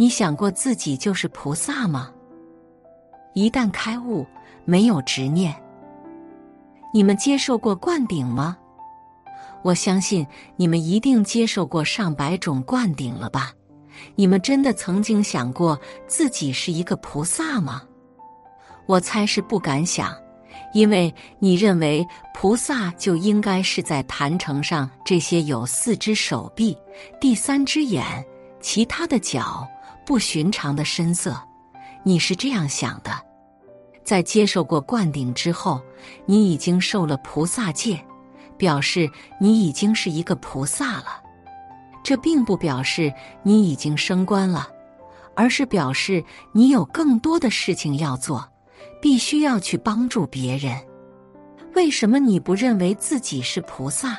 你想过自己就是菩萨吗？一旦开悟，没有执念。你们接受过灌顶吗？我相信你们一定接受过上百种灌顶了吧？你们真的曾经想过自己是一个菩萨吗？我猜是不敢想，因为你认为菩萨就应该是在坛城上这些有四只手臂、第三只眼、其他的脚、不寻常的深色。你是这样想的。在接受过灌顶之后，你已经受了菩萨戒，表示你已经是一个菩萨了。这并不表示你已经升官了，而是表示你有更多的事情要做，必须要去帮助别人。为什么你不认为自己是菩萨？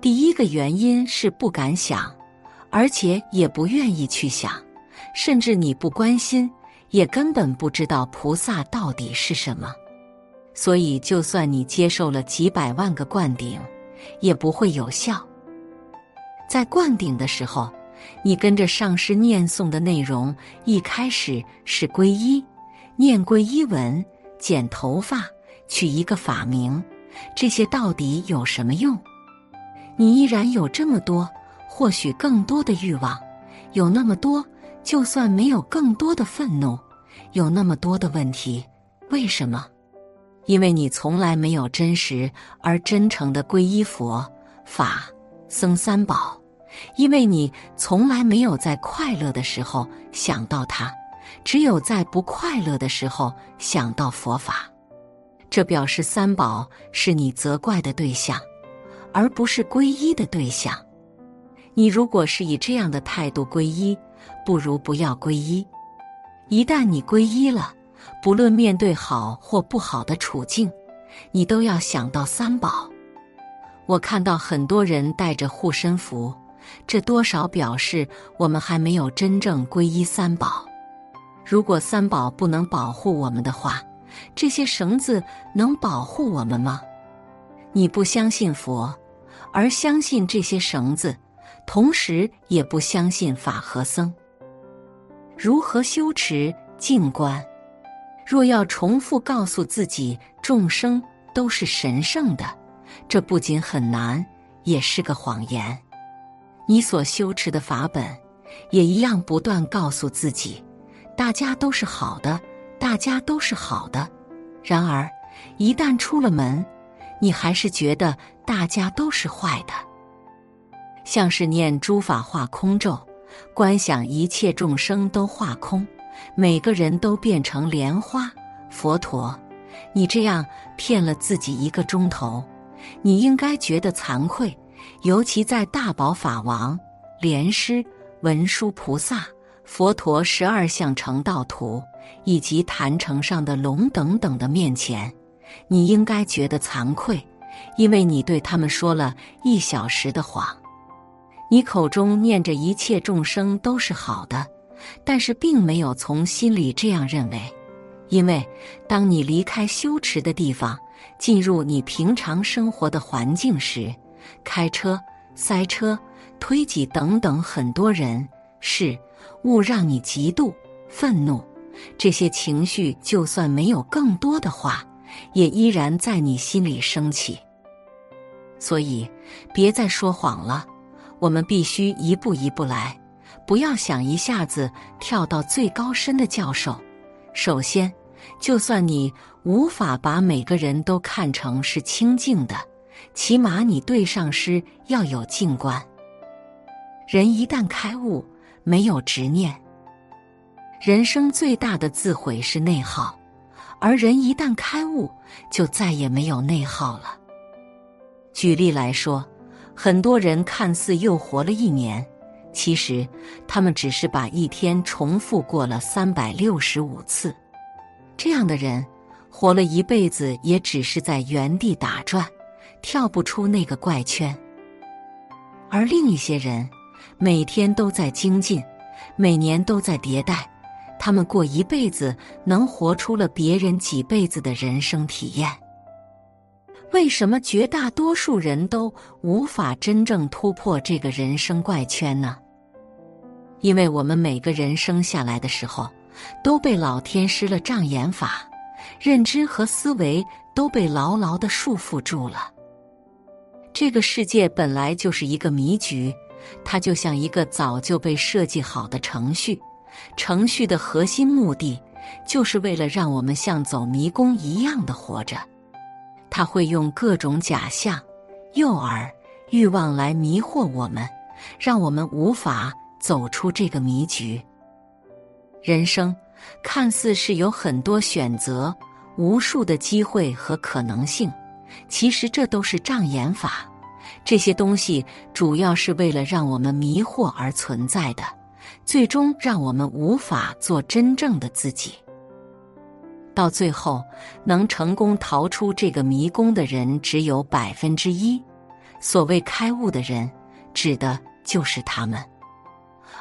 第一个原因是不敢想，而且也不愿意去想，甚至你不关心，也根本不知道菩萨到底是什么。所以，就算你接受了几百万个灌顶，也不会有效。在灌顶的时候，你跟着上师念诵的内容，一开始是皈依，念皈依文，剪头发，取一个法名，这些到底有什么用？你依然有这么多，或许更多的欲望，有那么多，就算没有更多的愤怒，有那么多的问题，为什么？因为你从来没有真实而真诚的皈依佛法僧三宝。因为你从来没有在快乐的时候想到他，只有在不快乐的时候想到佛法，这表示三宝是你责怪的对象，而不是皈依的对象。你如果是以这样的态度皈依，不如不要皈依。一旦你皈依了，不论面对好或不好的处境，你都要想到三宝。我看到很多人带着护身符。这多少表示我们还没有真正皈依三宝。如果三宝不能保护我们的话，这些绳子能保护我们吗？你不相信佛，而相信这些绳子，同时也不相信法和僧。如何修持静观？若要重复告诉自己众生都是神圣的，这不仅很难，也是个谎言。你所修持的法本，也一样不断告诉自己，大家都是好的，大家都是好的。然而，一旦出了门，你还是觉得大家都是坏的。像是念诸法化空咒，观想一切众生都化空，每个人都变成莲花、佛陀。你这样骗了自己一个钟头，你应该觉得惭愧。尤其在大宝法王、莲师、文殊菩萨、佛陀十二相成道图以及坛城上的龙等等的面前，你应该觉得惭愧，因为你对他们说了一小时的谎。你口中念着一切众生都是好的，但是并没有从心里这样认为，因为当你离开修持的地方，进入你平常生活的环境时。开车、塞车、推挤等等，很多人事物让你嫉妒、愤怒，这些情绪就算没有更多的话，也依然在你心里升起。所以，别再说谎了。我们必须一步一步来，不要想一下子跳到最高深的教授。首先，就算你无法把每个人都看成是清净的。起码你对上师要有静观。人一旦开悟，没有执念。人生最大的自毁是内耗，而人一旦开悟，就再也没有内耗了。举例来说，很多人看似又活了一年，其实他们只是把一天重复过了三百六十五次。这样的人，活了一辈子也只是在原地打转。跳不出那个怪圈，而另一些人每天都在精进，每年都在迭代，他们过一辈子能活出了别人几辈子的人生体验。为什么绝大多数人都无法真正突破这个人生怪圈呢？因为我们每个人生下来的时候，都被老天施了障眼法，认知和思维都被牢牢的束缚住了。这个世界本来就是一个迷局，它就像一个早就被设计好的程序，程序的核心目的就是为了让我们像走迷宫一样的活着。他会用各种假象、诱饵、欲望来迷惑我们，让我们无法走出这个迷局。人生看似是有很多选择、无数的机会和可能性，其实这都是障眼法。这些东西主要是为了让我们迷惑而存在的，最终让我们无法做真正的自己。到最后，能成功逃出这个迷宫的人只有百分之一。所谓开悟的人，指的就是他们。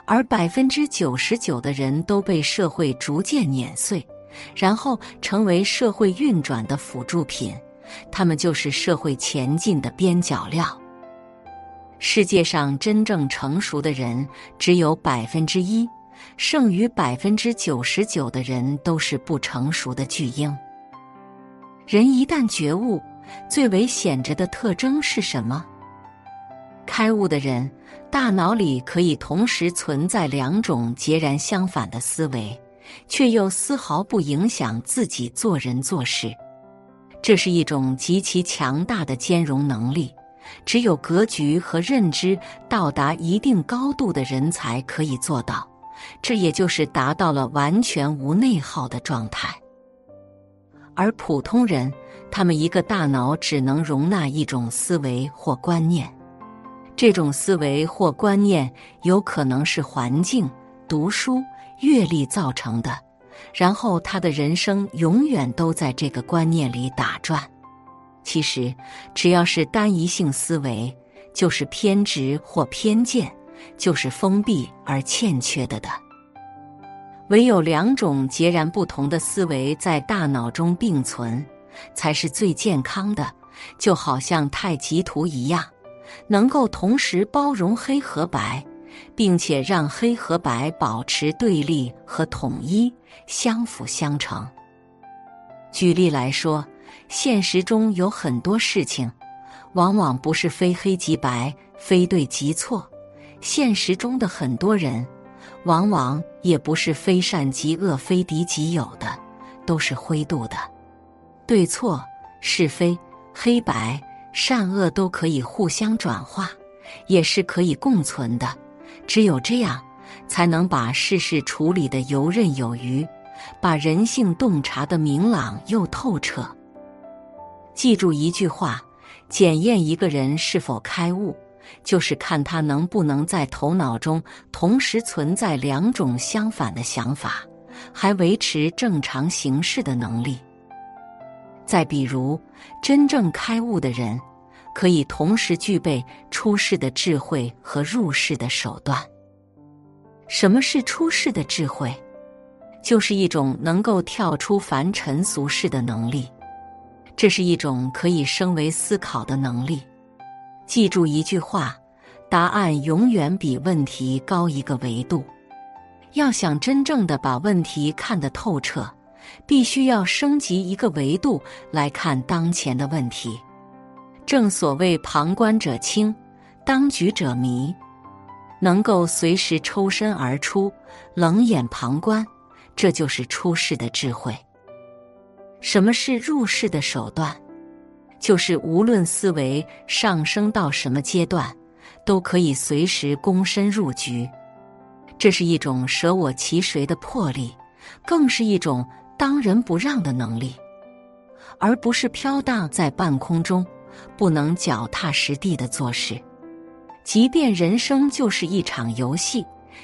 而百分之九十九的人都被社会逐渐碾碎，然后成为社会运转的辅助品。他们就是社会前进的边角料。世界上真正成熟的人只有百分之一。剩余百分之九十九的人都是不成熟的巨婴。人一旦觉悟，最为显着的特征是什么？开悟的人，大脑里可以同时存在两种截然相反的思维，却又丝毫不影响自己做人做事。这是一种极其强大的兼容能力，只有格局和认知到达一定高度的人才可以做到。这也就是达到了完全无内耗的状态，而普通人，他们一个大脑只能容纳一种思维或观念，这种思维或观念有可能是环境、读书、阅历造成的，然后他的人生永远都在这个观念里打转。其实，只要是单一性思维，就是偏执或偏见。就是封闭而欠缺的的，唯有两种截然不同的思维在大脑中并存，才是最健康的。就好像太极图一样，能够同时包容黑和白，并且让黑和白保持对立和统一，相辅相成。举例来说，现实中有很多事情，往往不是非黑即白，非对即错。现实中的很多人，往往也不是非善即恶、非敌即友的，都是灰度的。对错、是非、黑白、善恶都可以互相转化，也是可以共存的。只有这样，才能把事事处理的游刃有余，把人性洞察的明朗又透彻。记住一句话：检验一个人是否开悟。就是看他能不能在头脑中同时存在两种相反的想法，还维持正常行事的能力。再比如，真正开悟的人，可以同时具备出世的智慧和入世的手段。什么是出世的智慧？就是一种能够跳出凡尘俗世的能力，这是一种可以升为思考的能力。记住一句话：答案永远比问题高一个维度。要想真正的把问题看得透彻，必须要升级一个维度来看当前的问题。正所谓旁观者清，当局者迷。能够随时抽身而出，冷眼旁观，这就是出世的智慧。什么是入世的手段？就是无论思维上升到什么阶段，都可以随时躬身入局。这是一种舍我其谁的魄力，更是一种当仁不让的能力，而不是飘荡在半空中，不能脚踏实地的做事。即便人生就是一场游戏，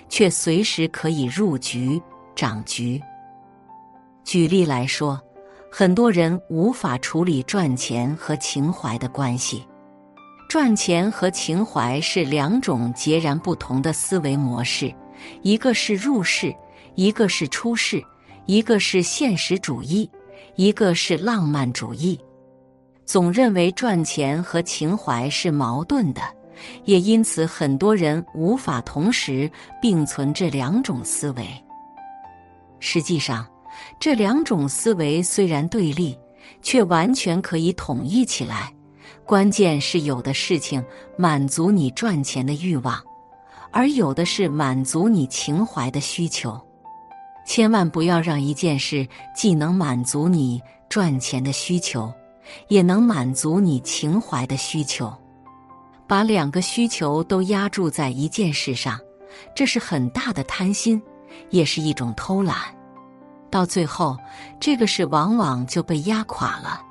却随时可以入局掌局。举例来说。很多人无法处理赚钱和情怀的关系，赚钱和情怀是两种截然不同的思维模式，一个是入世，一个是出世；一个是现实主义，一个是浪漫主义。总认为赚钱和情怀是矛盾的，也因此很多人无法同时并存这两种思维。实际上，这两种思维虽然对立，却完全可以统一起来。关键是有的事情满足你赚钱的欲望，而有的是满足你情怀的需求。千万不要让一件事既能满足你赚钱的需求，也能满足你情怀的需求。把两个需求都压注在一件事上，这是很大的贪心，也是一种偷懒。到最后，这个事往往就被压垮了。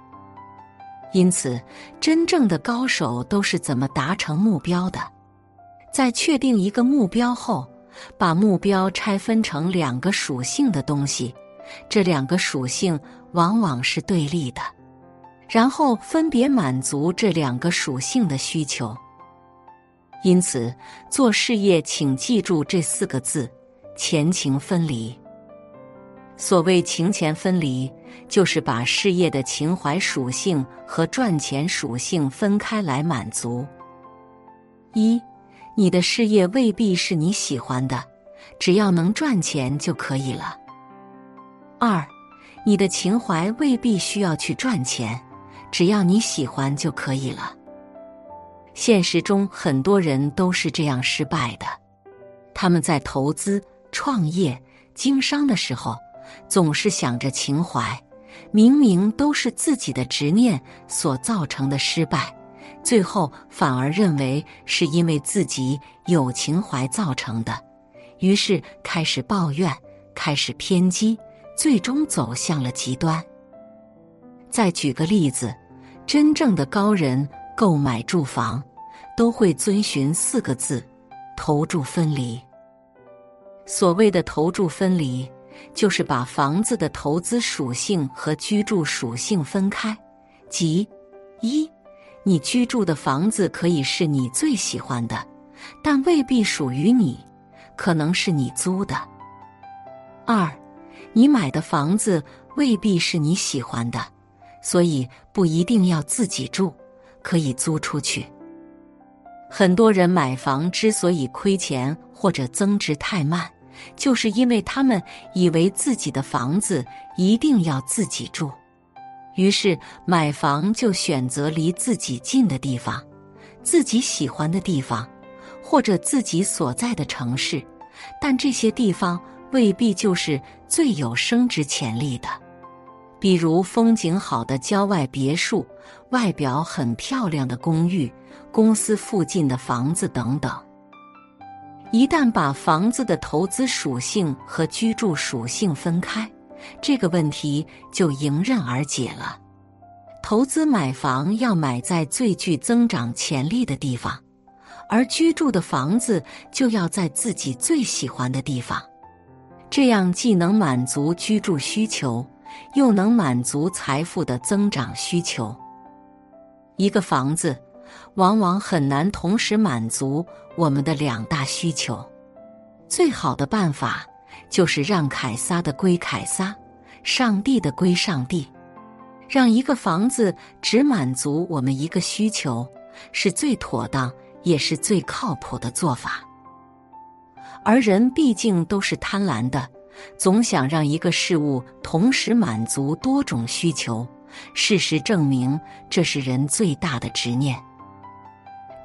因此，真正的高手都是怎么达成目标的？在确定一个目标后。把目标拆分成两个属性的东西，这两个属性往往是对立的，然后分别满足这两个属性的需求。因此，做事业请记住这四个字：前情分离。所谓情钱分离，就是把事业的情怀属性和赚钱属性分开来满足。一。你的事业未必是你喜欢的，只要能赚钱就可以了。二，你的情怀未必需要去赚钱，只要你喜欢就可以了。现实中很多人都是这样失败的，他们在投资、创业、经商的时候，总是想着情怀，明明都是自己的执念所造成的失败。最后反而认为是因为自己有情怀造成的，于是开始抱怨，开始偏激，最终走向了极端。再举个例子，真正的高人购买住房都会遵循四个字：投注分离。所谓的投注分离，就是把房子的投资属性和居住属性分开，即一。你居住的房子可以是你最喜欢的，但未必属于你，可能是你租的。二，你买的房子未必是你喜欢的，所以不一定要自己住，可以租出去。很多人买房之所以亏钱或者增值太慢，就是因为他们以为自己的房子一定要自己住。于是买房就选择离自己近的地方，自己喜欢的地方，或者自己所在的城市，但这些地方未必就是最有升值潜力的。比如风景好的郊外别墅、外表很漂亮的公寓、公司附近的房子等等。一旦把房子的投资属性和居住属性分开。这个问题就迎刃而解了。投资买房要买在最具增长潜力的地方，而居住的房子就要在自己最喜欢的地方。这样既能满足居住需求，又能满足财富的增长需求。一个房子往往很难同时满足我们的两大需求。最好的办法。就是让凯撒的归凯撒，上帝的归上帝。让一个房子只满足我们一个需求，是最妥当也是最靠谱的做法。而人毕竟都是贪婪的，总想让一个事物同时满足多种需求。事实证明，这是人最大的执念。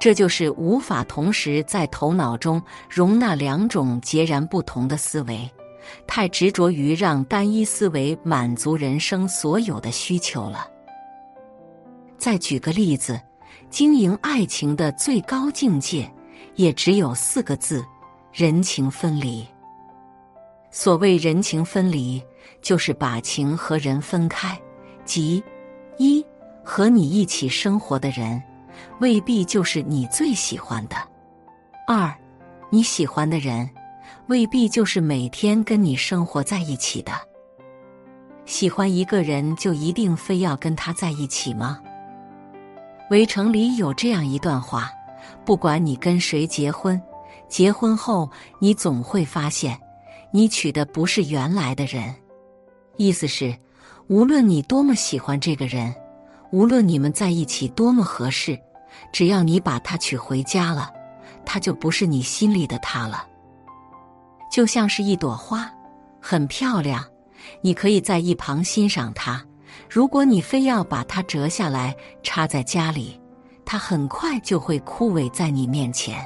这就是无法同时在头脑中容纳两种截然不同的思维，太执着于让单一思维满足人生所有的需求了。再举个例子，经营爱情的最高境界也只有四个字：人情分离。所谓人情分离，就是把情和人分开，即一和你一起生活的人。未必就是你最喜欢的。二，你喜欢的人，未必就是每天跟你生活在一起的。喜欢一个人，就一定非要跟他在一起吗？围城里有这样一段话：不管你跟谁结婚，结婚后你总会发现，你娶的不是原来的人。意思是，无论你多么喜欢这个人，无论你们在一起多么合适。只要你把他娶回家了，他就不是你心里的他了。就像是一朵花，很漂亮，你可以在一旁欣赏它。如果你非要把它折下来插在家里，它很快就会枯萎在你面前。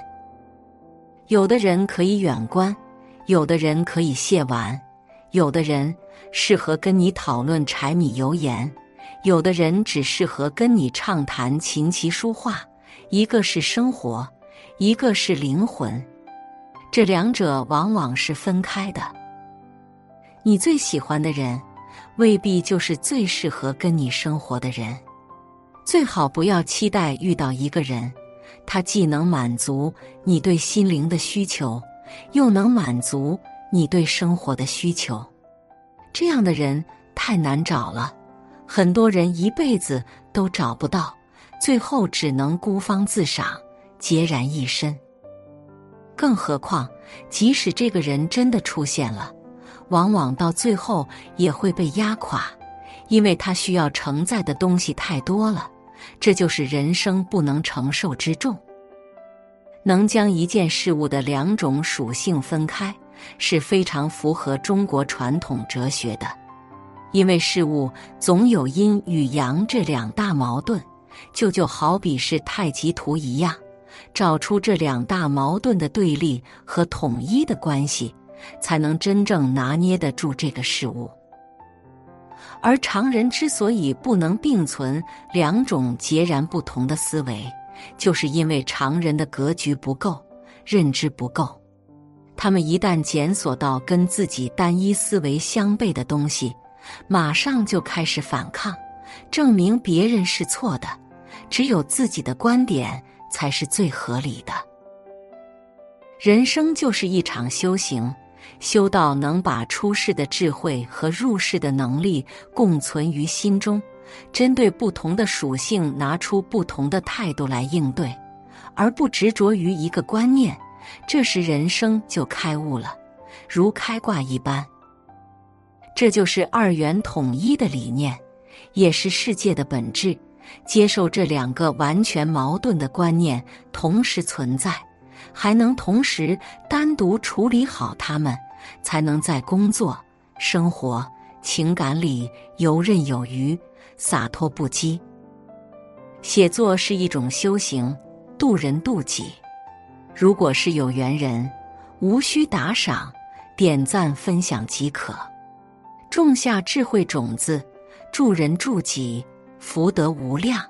有的人可以远观，有的人可以亵玩，有的人适合跟你讨论柴米油盐，有的人只适合跟你畅谈琴棋书画。一个是生活，一个是灵魂，这两者往往是分开的。你最喜欢的人，未必就是最适合跟你生活的人。最好不要期待遇到一个人，他既能满足你对心灵的需求，又能满足你对生活的需求。这样的人太难找了，很多人一辈子都找不到。最后只能孤芳自赏，孑然一身。更何况，即使这个人真的出现了，往往到最后也会被压垮，因为他需要承载的东西太多了。这就是人生不能承受之重。能将一件事物的两种属性分开，是非常符合中国传统哲学的，因为事物总有阴与阳这两大矛盾。就就好比是太极图一样，找出这两大矛盾的对立和统一的关系，才能真正拿捏得住这个事物。而常人之所以不能并存两种截然不同的思维，就是因为常人的格局不够，认知不够。他们一旦检索到跟自己单一思维相悖的东西，马上就开始反抗，证明别人是错的。只有自己的观点才是最合理的。人生就是一场修行，修到能把出世的智慧和入世的能力共存于心中，针对不同的属性拿出不同的态度来应对，而不执着于一个观念。这时人生就开悟了，如开挂一般。这就是二元统一的理念，也是世界的本质。接受这两个完全矛盾的观念同时存在，还能同时单独处理好它们，才能在工作、生活、情感里游刃有余、洒脱不羁。写作是一种修行，渡人渡己。如果是有缘人，无需打赏、点赞、分享即可，种下智慧种子，助人助己。福德无量。